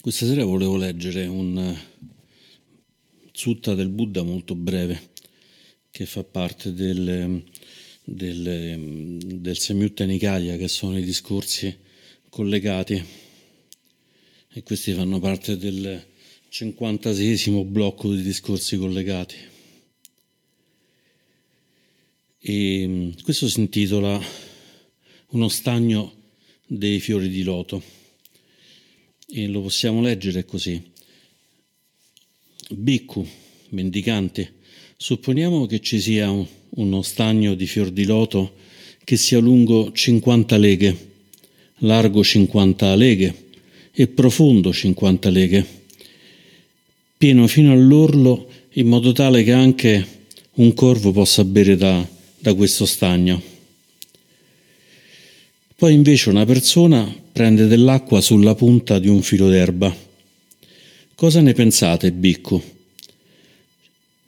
Questa sera volevo leggere un sutta del Buddha molto breve che fa parte del, del, del Samyutta Nikaya che sono i discorsi collegati e questi fanno parte del cinquantasesimo blocco di discorsi collegati. E questo si intitola Uno stagno dei fiori di loto e lo possiamo leggere così. Biccu, mendicante, supponiamo che ci sia un, uno stagno di fior di loto che sia lungo 50 leghe, largo 50 leghe e profondo 50 leghe, pieno fino all'orlo in modo tale che anche un corvo possa bere da, da questo stagno. Poi invece una persona prende dell'acqua sulla punta di un filo d'erba. Cosa ne pensate, Bicco?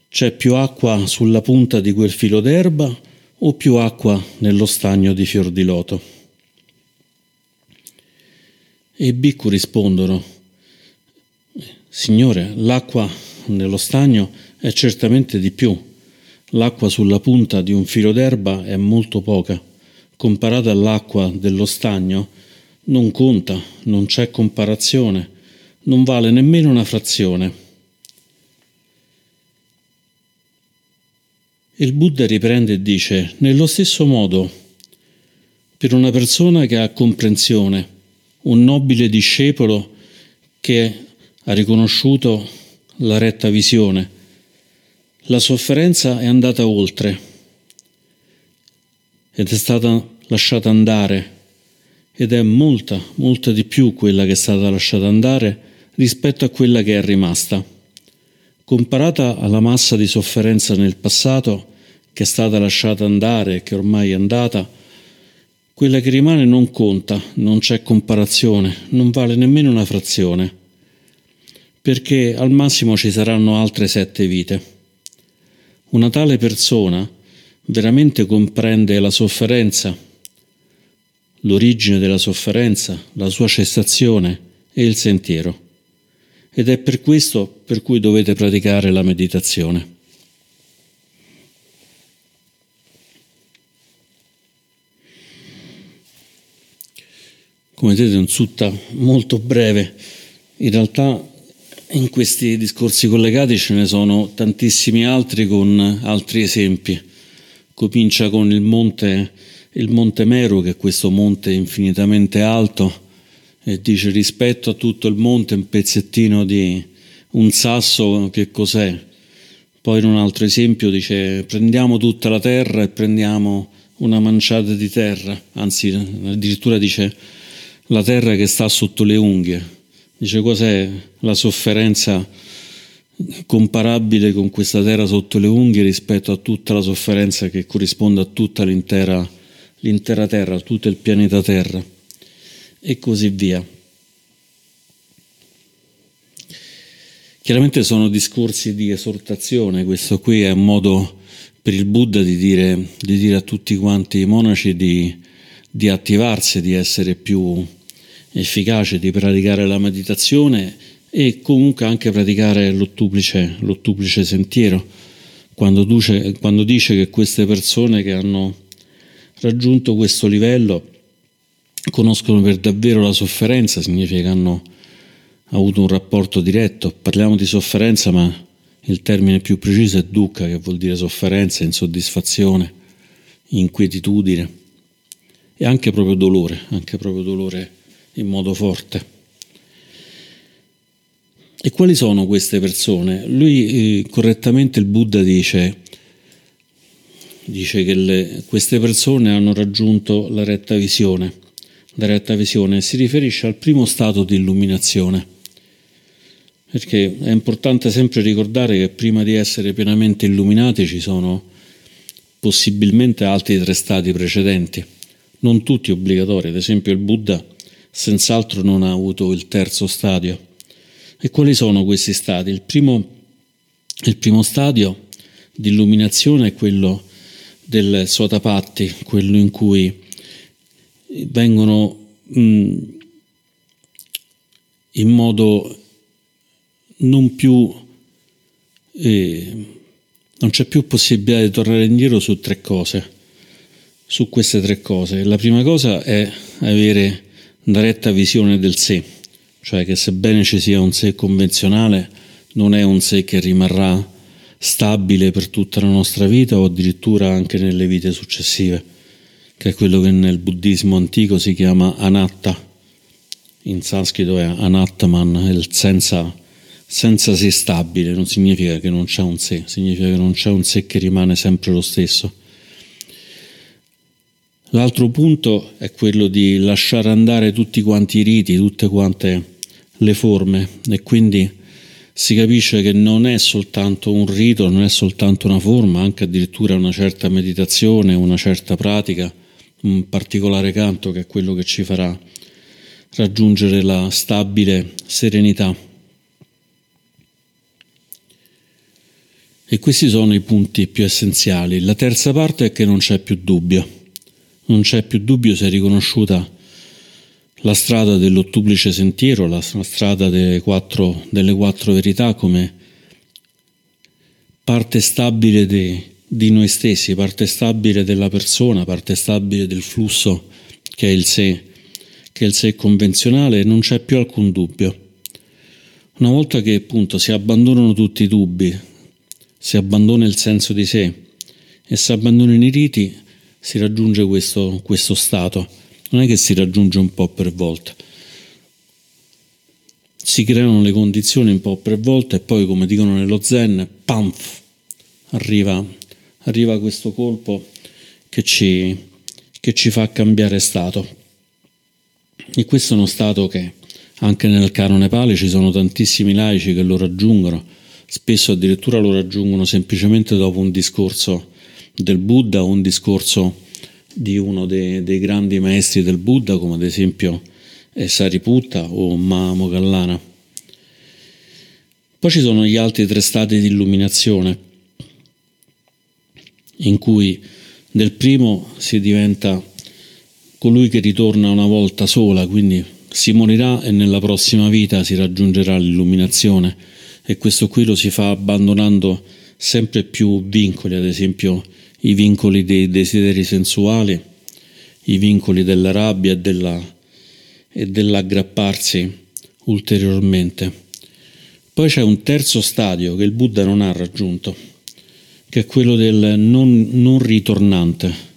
C'è più acqua sulla punta di quel filo d'erba o più acqua nello stagno di fior di loto? E Bicco rispondono, Signore, l'acqua nello stagno è certamente di più. L'acqua sulla punta di un filo d'erba è molto poca comparata all'acqua dello stagno, non conta, non c'è comparazione, non vale nemmeno una frazione. Il Buddha riprende e dice, nello stesso modo, per una persona che ha comprensione, un nobile discepolo che ha riconosciuto la retta visione, la sofferenza è andata oltre ed è stata lasciata andare ed è molta, molta di più quella che è stata lasciata andare rispetto a quella che è rimasta. Comparata alla massa di sofferenza nel passato che è stata lasciata andare che ormai è andata, quella che rimane non conta, non c'è comparazione, non vale nemmeno una frazione, perché al massimo ci saranno altre sette vite. Una tale persona veramente comprende la sofferenza, l'origine della sofferenza, la sua cessazione e il sentiero. Ed è per questo per cui dovete praticare la meditazione. Come vedete è un sutta molto breve, in realtà in questi discorsi collegati ce ne sono tantissimi altri con altri esempi comincia con il monte, il monte Meru, che è questo monte infinitamente alto, e dice rispetto a tutto il monte un pezzettino di un sasso, che cos'è? Poi in un altro esempio dice prendiamo tutta la terra e prendiamo una manciata di terra, anzi addirittura dice la terra che sta sotto le unghie. Dice cos'è la sofferenza comparabile con questa terra sotto le unghie rispetto a tutta la sofferenza che corrisponde a tutta l'intera, l'intera terra, tutto il pianeta Terra e così via. Chiaramente sono discorsi di esortazione, questo qui è un modo per il Buddha di dire, di dire a tutti quanti i monaci di, di attivarsi, di essere più efficaci, di praticare la meditazione e comunque anche praticare l'ottuplice, l'ottuplice sentiero, quando, duce, quando dice che queste persone che hanno raggiunto questo livello conoscono per davvero la sofferenza, significa che hanno avuto un rapporto diretto. Parliamo di sofferenza, ma il termine più preciso è dukkha, che vuol dire sofferenza, insoddisfazione, inquietudine e anche proprio dolore, anche proprio dolore in modo forte. E quali sono queste persone? Lui eh, correttamente il Buddha dice, dice che le, queste persone hanno raggiunto la retta visione. La retta visione si riferisce al primo stato di illuminazione. Perché è importante sempre ricordare che prima di essere pienamente illuminati ci sono possibilmente altri tre stati precedenti, non tutti obbligatori. Ad esempio il Buddha senz'altro non ha avuto il terzo stadio e quali sono questi stadi? Il primo, il primo stadio di illuminazione è quello del Sotapatti, quello in cui vengono mh, in modo non più eh, non c'è più possibilità di tornare indietro su tre cose su queste tre cose. La prima cosa è avere una retta visione del sé cioè che sebbene ci sia un sé convenzionale non è un sé che rimarrà stabile per tutta la nostra vita o addirittura anche nelle vite successive che è quello che nel buddismo antico si chiama anatta in sanscrito è anatman, il senza, senza sé stabile, non significa che non c'è un sé, significa che non c'è un sé che rimane sempre lo stesso. L'altro punto è quello di lasciare andare tutti quanti i riti, tutte quante le forme e quindi si capisce che non è soltanto un rito, non è soltanto una forma, anche addirittura una certa meditazione, una certa pratica, un particolare canto che è quello che ci farà raggiungere la stabile serenità. E questi sono i punti più essenziali. La terza parte è che non c'è più dubbio. Non c'è più dubbio se è riconosciuta la strada dell'ottuplice sentiero, la strada delle quattro, delle quattro verità come parte stabile de, di noi stessi, parte stabile della persona, parte stabile del flusso che è il sé che il sé convenzionale non c'è più alcun dubbio. Una volta che appunto si abbandonano tutti i dubbi, si abbandona il senso di sé e si abbandonano i riti, si raggiunge questo, questo stato. Non è che si raggiunge un po' per volta. Si creano le condizioni un po' per volta e poi, come dicono nello Zen, pamf, arriva, arriva questo colpo che ci, che ci fa cambiare stato. E questo è uno stato che anche nel canone Pali ci sono tantissimi laici che lo raggiungono, spesso addirittura lo raggiungono semplicemente dopo un discorso del Buddha o un discorso di uno dei, dei grandi maestri del Buddha, come ad esempio Sariputta o Mahamogallana. Poi ci sono gli altri tre stati di illuminazione, in cui nel primo si diventa colui che ritorna una volta sola, quindi si morirà e nella prossima vita si raggiungerà l'illuminazione e questo qui lo si fa abbandonando sempre più vincoli, ad esempio i vincoli dei desideri sensuali, i vincoli della rabbia e, della, e dell'aggrapparsi ulteriormente. Poi c'è un terzo stadio che il Buddha non ha raggiunto, che è quello del non, non ritornante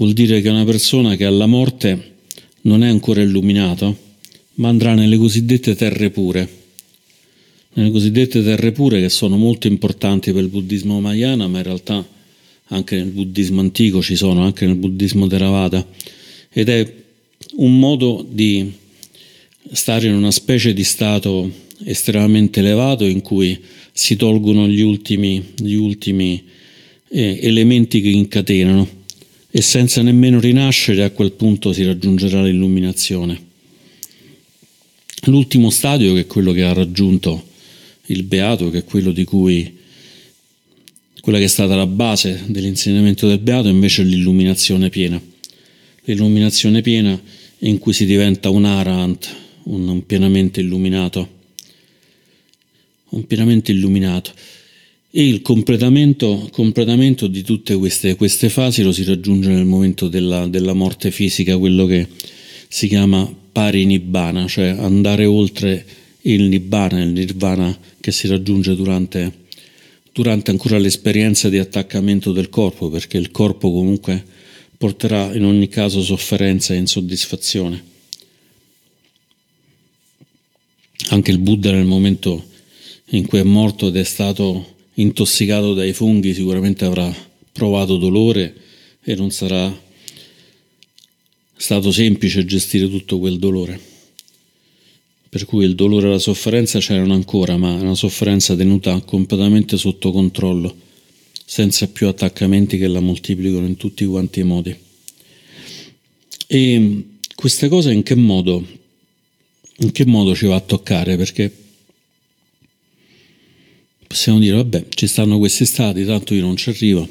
vuol dire che una persona che alla morte non è ancora illuminato, ma andrà nelle cosiddette terre pure. Nelle cosiddette terre pure che sono molto importanti per il buddismo Mahayana, ma in realtà anche nel buddismo antico ci sono, anche nel buddismo Theravada, ed è un modo di stare in una specie di stato estremamente elevato in cui si tolgono gli ultimi, gli ultimi eh, elementi che incatenano e senza nemmeno rinascere a quel punto si raggiungerà l'illuminazione. L'ultimo stadio, che è quello che ha raggiunto il Beato, che è quello di cui quella che è stata la base dell'insegnamento del Beato, invece è l'illuminazione piena. L'illuminazione piena in cui si diventa un arahant, un pienamente illuminato. Un pienamente illuminato e il completamento, completamento di tutte queste, queste, fasi lo si raggiunge nel momento della, della, morte fisica, quello che si chiama pari nibbana, cioè andare oltre il nibbana, il nirvana che si raggiunge durante, durante ancora l'esperienza di attaccamento del corpo, perché il corpo comunque porterà in ogni caso sofferenza e insoddisfazione. Anche il Buddha nel momento in cui è morto ed è stato intossicato dai funghi sicuramente avrà provato dolore e non sarà stato semplice gestire tutto quel dolore. Per cui il dolore e la sofferenza c'erano ancora, ma una sofferenza tenuta completamente sotto controllo, senza più attaccamenti che la moltiplicano in tutti quanti i modi. E questa cosa in che modo, in che modo ci va a toccare? Perché possiamo dire vabbè ci stanno questi stati, tanto io non ci arrivo,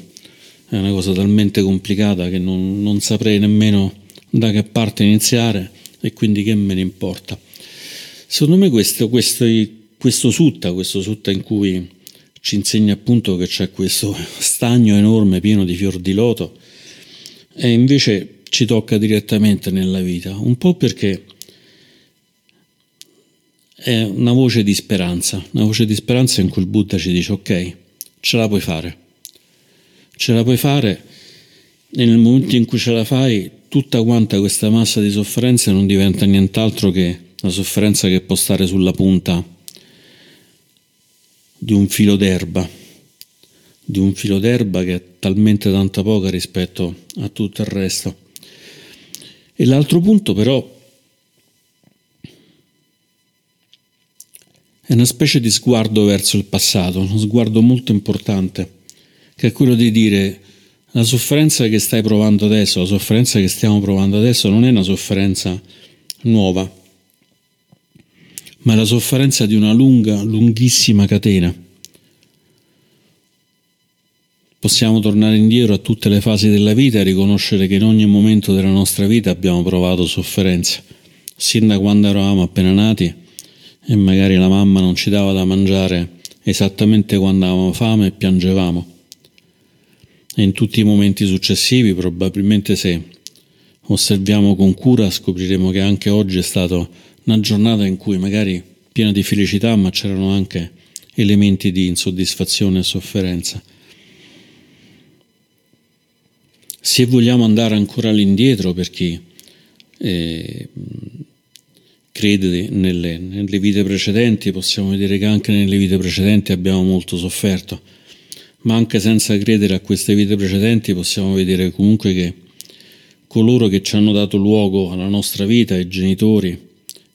è una cosa talmente complicata che non, non saprei nemmeno da che parte iniziare e quindi che me ne importa. Secondo me questo, questo, questo sutta, questo sutta in cui ci insegna appunto che c'è questo stagno enorme pieno di fior di loto e invece ci tocca direttamente nella vita, un po' perché è una voce di speranza, una voce di speranza in cui il Buddha ci dice ok, ce la puoi fare, ce la puoi fare e nel momento in cui ce la fai tutta quanta questa massa di sofferenza non diventa nient'altro che la sofferenza che può stare sulla punta di un filo d'erba, di un filo d'erba che è talmente tanta poca rispetto a tutto il resto. E l'altro punto però è una specie di sguardo verso il passato, uno sguardo molto importante, che è quello di dire la sofferenza che stai provando adesso, la sofferenza che stiamo provando adesso non è una sofferenza nuova, ma la sofferenza di una lunga, lunghissima catena. Possiamo tornare indietro a tutte le fasi della vita e riconoscere che in ogni momento della nostra vita abbiamo provato sofferenza, sin da quando eravamo appena nati e magari la mamma non ci dava da mangiare esattamente quando avevamo fame e piangevamo. E in tutti i momenti successivi, probabilmente se osserviamo con cura, scopriremo che anche oggi è stata una giornata in cui magari piena di felicità, ma c'erano anche elementi di insoddisfazione e sofferenza. Se vogliamo andare ancora all'indietro per chi eh, crede nelle, nelle vite precedenti, possiamo vedere che anche nelle vite precedenti abbiamo molto sofferto, ma anche senza credere a queste vite precedenti possiamo vedere comunque che coloro che ci hanno dato luogo alla nostra vita, i genitori,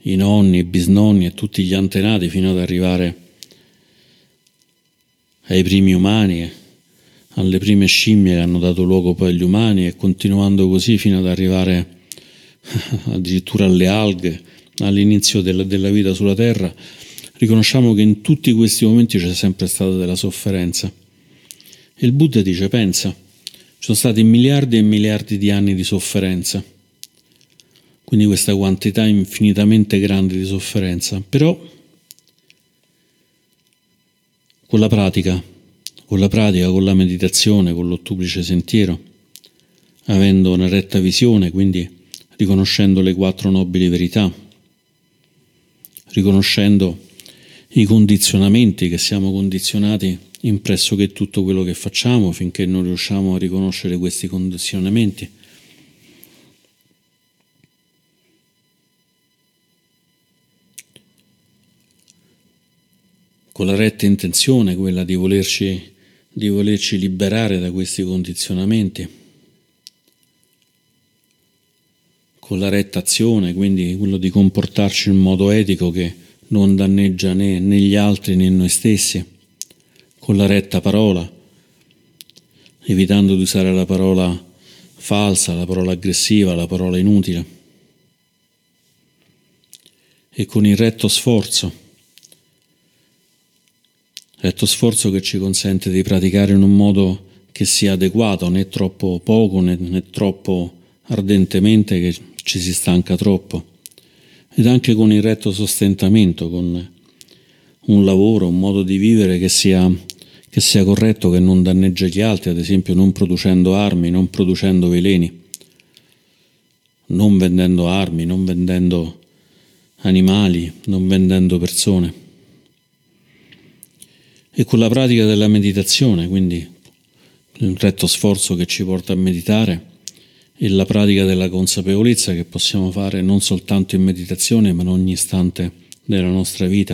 i nonni, i bisnonni e tutti gli antenati fino ad arrivare ai primi umani, alle prime scimmie che hanno dato luogo poi agli umani e continuando così fino ad arrivare addirittura alle alghe, all'inizio della, della vita sulla Terra, riconosciamo che in tutti questi momenti c'è sempre stata della sofferenza. E il Buddha dice, pensa, ci sono stati miliardi e miliardi di anni di sofferenza, quindi questa quantità infinitamente grande di sofferenza, però con la pratica, con la pratica, con la meditazione, con l'ottuplice sentiero, avendo una retta visione, quindi riconoscendo le quattro nobili verità, riconoscendo i condizionamenti che siamo condizionati in pressoché tutto quello che facciamo finché non riusciamo a riconoscere questi condizionamenti. Con la retta intenzione, quella di volerci, di volerci liberare da questi condizionamenti, con la retta azione, quindi quello di comportarci in modo etico che non danneggia né, né gli altri né noi stessi, con la retta parola, evitando di usare la parola falsa, la parola aggressiva, la parola inutile, e con il retto sforzo, retto sforzo che ci consente di praticare in un modo che sia adeguato, né troppo poco né, né troppo ardentemente che ci si stanca troppo ed anche con il retto sostentamento, con un lavoro, un modo di vivere che sia, che sia corretto, che non danneggia gli altri, ad esempio non producendo armi, non producendo veleni, non vendendo armi, non vendendo animali, non vendendo persone. E con la pratica della meditazione, quindi il retto sforzo che ci porta a meditare, e la pratica della consapevolezza che possiamo fare non soltanto in meditazione ma in ogni istante della nostra vita.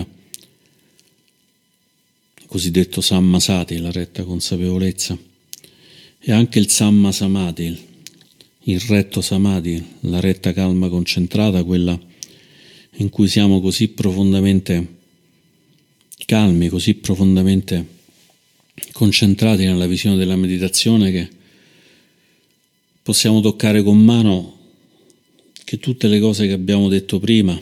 Il cosiddetto Samma Sati, la retta consapevolezza. E anche il Samma Samadhi, il retto Samadhi, la retta calma concentrata, quella in cui siamo così profondamente calmi, così profondamente concentrati nella visione della meditazione che possiamo toccare con mano che tutte le cose che abbiamo detto prima,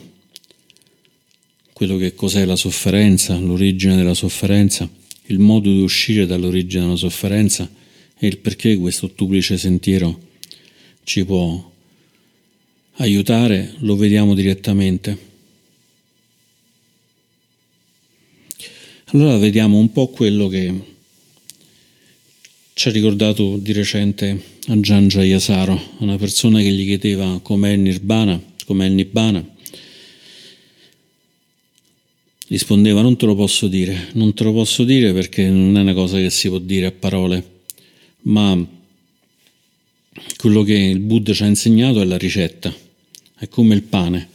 quello che cos'è la sofferenza, l'origine della sofferenza, il modo di uscire dall'origine della sofferenza e il perché questo ottuplice sentiero ci può aiutare, lo vediamo direttamente. Allora vediamo un po' quello che ci ha ricordato di recente Ajahn Yasaro, una persona che gli chiedeva com'è il Nirvana, com'è il Nibbana. Rispondeva non te lo posso dire, non te lo posso dire perché non è una cosa che si può dire a parole, ma quello che il Buddha ci ha insegnato è la ricetta, è come il pane.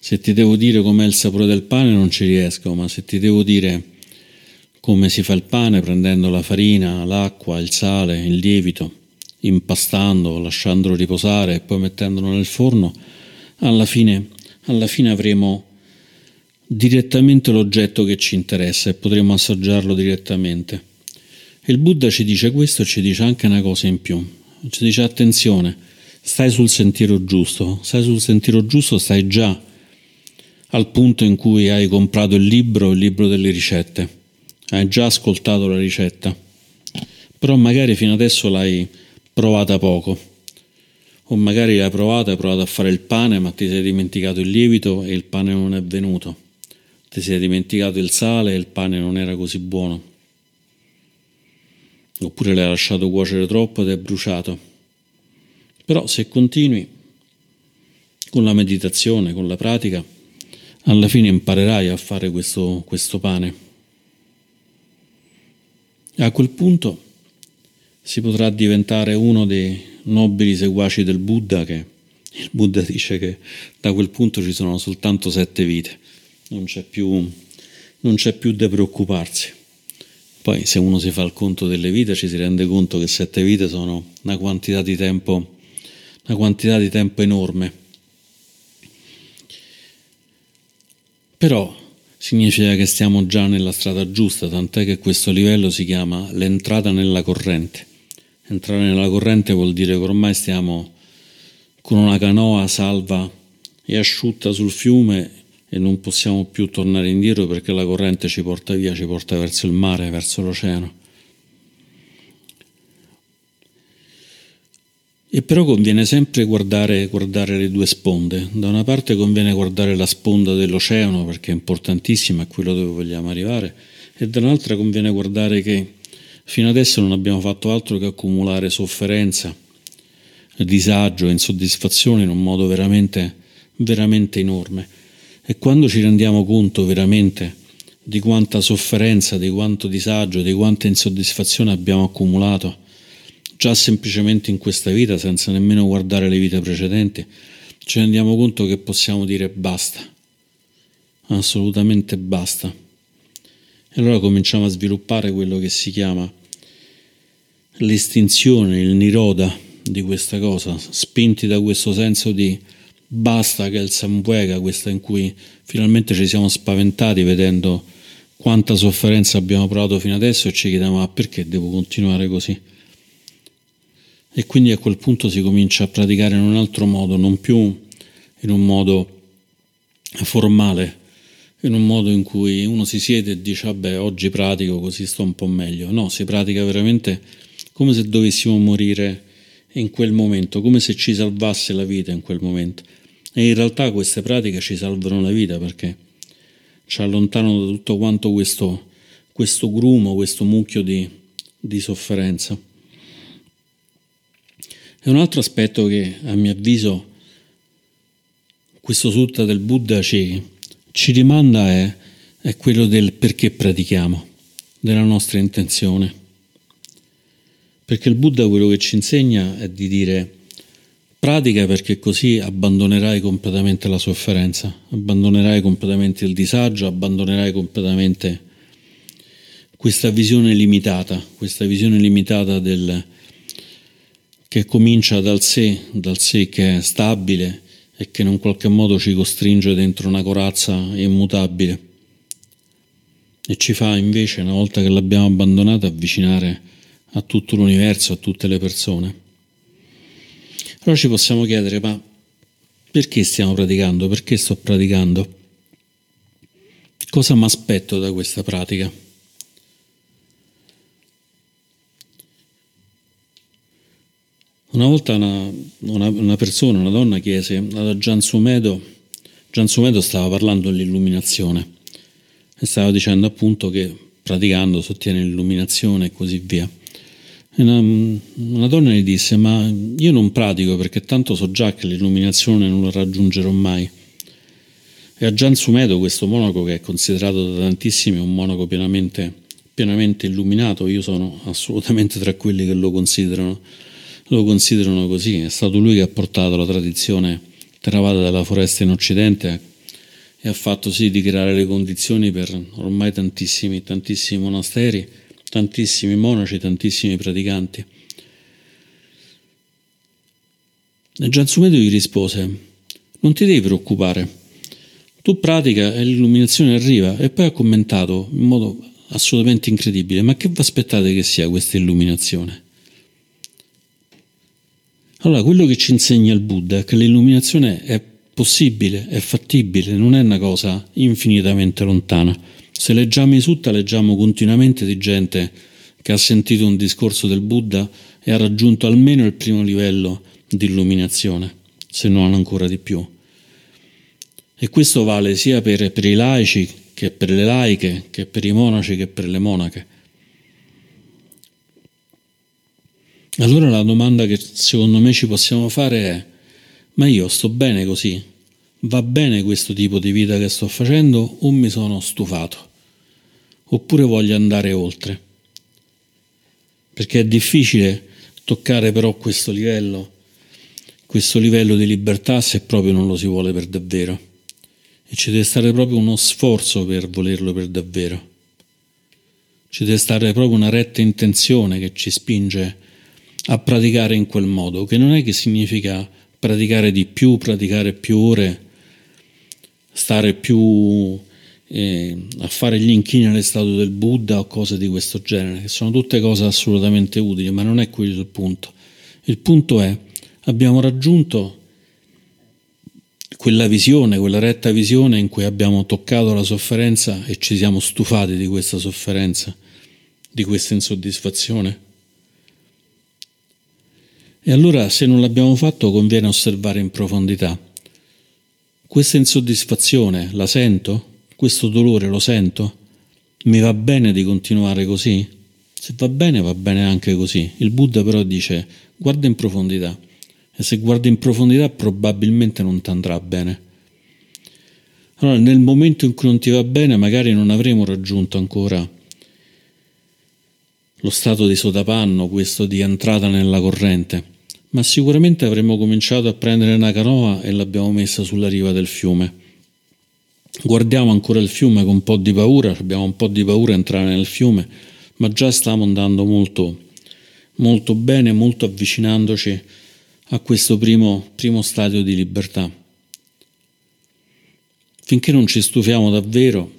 Se ti devo dire com'è il sapore del pane non ci riesco, ma se ti devo dire come si fa il pane prendendo la farina, l'acqua, il sale, il lievito, impastando, lasciandolo riposare e poi mettendolo nel forno, alla fine, alla fine avremo direttamente l'oggetto che ci interessa e potremo assaggiarlo direttamente. Il Buddha ci dice questo e ci dice anche una cosa in più. Ci dice attenzione, stai sul sentiero giusto, stai sul sentiero giusto, stai già al punto in cui hai comprato il libro, il libro delle ricette, hai già ascoltato la ricetta, però magari fino adesso l'hai provata poco, o magari l'hai provata, hai provato a fare il pane, ma ti sei dimenticato il lievito e il pane non è venuto ti sei dimenticato il sale e il pane non era così buono. Oppure l'hai lasciato cuocere troppo ed è bruciato. Però se continui con la meditazione, con la pratica, alla fine imparerai a fare questo, questo pane. E a quel punto si potrà diventare uno dei nobili seguaci del Buddha che il Buddha dice che da quel punto ci sono soltanto sette vite non c'è più, non c'è più da preoccuparsi. Poi se uno si fa il conto delle vite ci si rende conto che sette vite sono una quantità di tempo, una quantità di tempo enorme. Però significa che stiamo già nella strada giusta, tant'è che questo livello si chiama l'entrata nella corrente. Entrare nella corrente vuol dire che ormai stiamo con una canoa salva e asciutta sul fiume e non possiamo più tornare indietro perché la corrente ci porta via, ci porta verso il mare, verso l'oceano. E però conviene sempre guardare, guardare, le due sponde. Da una parte conviene guardare la sponda dell'oceano perché è importantissima, è quello dove vogliamo arrivare, e dall'altra conviene guardare che fino adesso non abbiamo fatto altro che accumulare sofferenza, disagio e insoddisfazione in un modo veramente, veramente enorme. E quando ci rendiamo conto veramente di quanta sofferenza, di quanto disagio, di quanta insoddisfazione abbiamo accumulato, già semplicemente in questa vita, senza nemmeno guardare le vite precedenti, ci rendiamo conto che possiamo dire basta, assolutamente basta. E allora cominciamo a sviluppare quello che si chiama l'estinzione, il niroda di questa cosa, spinti da questo senso di basta che il Sambuega, questa in cui finalmente ci siamo spaventati vedendo quanta sofferenza abbiamo provato fino adesso e ci chiediamo ma perché devo continuare così? E quindi a quel punto si comincia a praticare in un altro modo, non più in un modo formale, in un modo in cui uno si siede e dice vabbè oggi pratico così sto un po' meglio. No, si pratica veramente come se dovessimo morire in quel momento, come se ci salvasse la vita in quel momento. E in realtà queste pratiche ci salvano la vita perché ci allontanano da tutto quanto questo, questo grumo, questo mucchio di, di sofferenza. E un altro aspetto che a mio avviso questo sutta del Buddha ci, ci rimanda è, è quello del perché pratichiamo, della nostra intenzione. Perché il Buddha quello che ci insegna è di dire Pratica perché così abbandonerai completamente la sofferenza, abbandonerai completamente il disagio, abbandonerai completamente questa visione limitata, questa visione limitata del, che comincia dal sé, dal sé che è stabile e che in un qualche modo ci costringe dentro una corazza immutabile e ci fa invece, una volta che l'abbiamo abbandonata, avvicinare a tutto l'universo, a tutte le persone. Allora ci possiamo chiedere, ma perché stiamo praticando? Perché sto praticando? Cosa mi aspetto da questa pratica? Una volta una, una, una, persona, una donna chiese a Gian Sumedo, Gian Sumedo stava parlando dell'illuminazione e stava dicendo appunto che praticando si ottiene l'illuminazione e così via. E una, una, donna gli disse: Ma io non pratico perché tanto so già che l'illuminazione non la raggiungerò mai. E a Gian Sumedo, questo monaco che è considerato da tantissimi un monaco pienamente, pienamente illuminato, io sono assolutamente tra quelli che lo considerano, lo considerano così. È stato lui che ha portato la tradizione Theravada della foresta in Occidente e ha fatto sì di creare le condizioni per ormai tantissimi, tantissimi monasteri, tantissimi monaci, tantissimi praticanti. E Giansumedo gli rispose, non ti devi preoccupare, tu pratica e l'illuminazione arriva e poi ha commentato in modo assolutamente incredibile, ma che vi aspettate che sia questa illuminazione? Allora, quello che ci insegna il Buddha è che l'illuminazione è possibile, è fattibile, non è una cosa infinitamente lontana. Se leggiamo i sutta, leggiamo continuamente di gente che ha sentito un discorso del Buddha e ha raggiunto almeno il primo livello di illuminazione, se non ancora di più. E questo vale sia per, per i laici che per le laiche, che per i monaci che per le monache. Allora la domanda che secondo me ci possiamo fare è, ma io sto bene così? Va bene questo tipo di vita che sto facendo o mi sono stufato? Oppure voglio andare oltre? Perché è difficile toccare però questo livello, questo livello di libertà se proprio non lo si vuole per davvero. E ci deve stare proprio uno sforzo per volerlo per davvero. Ci deve stare proprio una retta intenzione che ci spinge a praticare in quel modo, che non è che significa praticare di più, praticare più ore, stare più eh, a fare gli inchini alle statue del Buddha o cose di questo genere, che sono tutte cose assolutamente utili, ma non è quello il punto. Il punto è, abbiamo raggiunto quella visione, quella retta visione in cui abbiamo toccato la sofferenza e ci siamo stufati di questa sofferenza, di questa insoddisfazione. E allora se non l'abbiamo fatto conviene osservare in profondità. Questa insoddisfazione la sento? Questo dolore lo sento? Mi va bene di continuare così? Se va bene va bene anche così. Il Buddha però dice guarda in profondità e se guardi in profondità probabilmente non ti andrà bene. Allora nel momento in cui non ti va bene magari non avremo raggiunto ancora lo stato di sodapanno, questo di entrata nella corrente, ma sicuramente avremmo cominciato a prendere una canoa e l'abbiamo messa sulla riva del fiume. Guardiamo ancora il fiume con un po' di paura, abbiamo un po' di paura a entrare nel fiume, ma già stiamo andando molto, molto bene, molto avvicinandoci a questo primo, primo stadio di libertà. Finché non ci stufiamo davvero,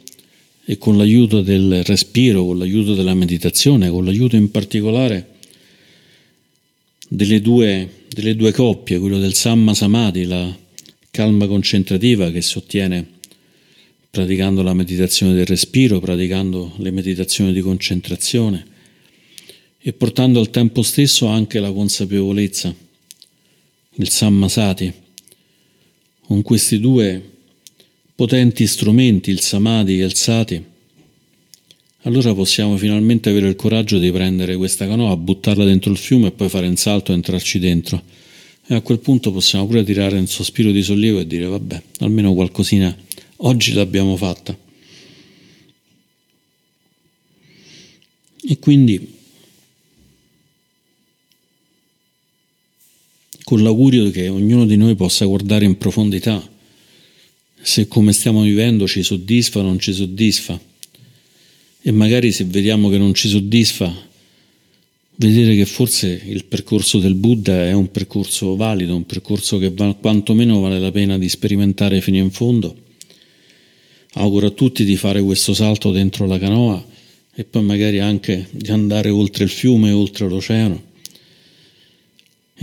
e con l'aiuto del respiro, con l'aiuto della meditazione, con l'aiuto in particolare delle due, delle due coppie, quello del Samma Samadhi, la calma concentrativa che si ottiene praticando la meditazione del respiro, praticando le meditazioni di concentrazione e portando al tempo stesso anche la consapevolezza, il Sammasati. Con questi due potenti strumenti, il samadhi il sati, allora possiamo finalmente avere il coraggio di prendere questa canoa, buttarla dentro il fiume e poi fare un salto e entrarci dentro. E a quel punto possiamo pure tirare un sospiro di sollievo e dire vabbè, almeno qualcosina oggi l'abbiamo fatta. E quindi con l'augurio che ognuno di noi possa guardare in profondità se come stiamo vivendo ci soddisfa o non ci soddisfa. E magari se vediamo che non ci soddisfa, vedere che forse il percorso del Buddha è un percorso valido, un percorso che va, quantomeno vale la pena di sperimentare fino in fondo. Auguro a tutti di fare questo salto dentro la canoa e poi magari anche di andare oltre il fiume, oltre l'oceano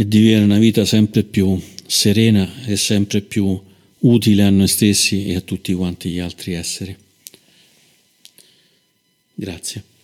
e di vivere una vita sempre più serena e sempre più utile a noi stessi e a tutti quanti gli altri esseri. Grazie.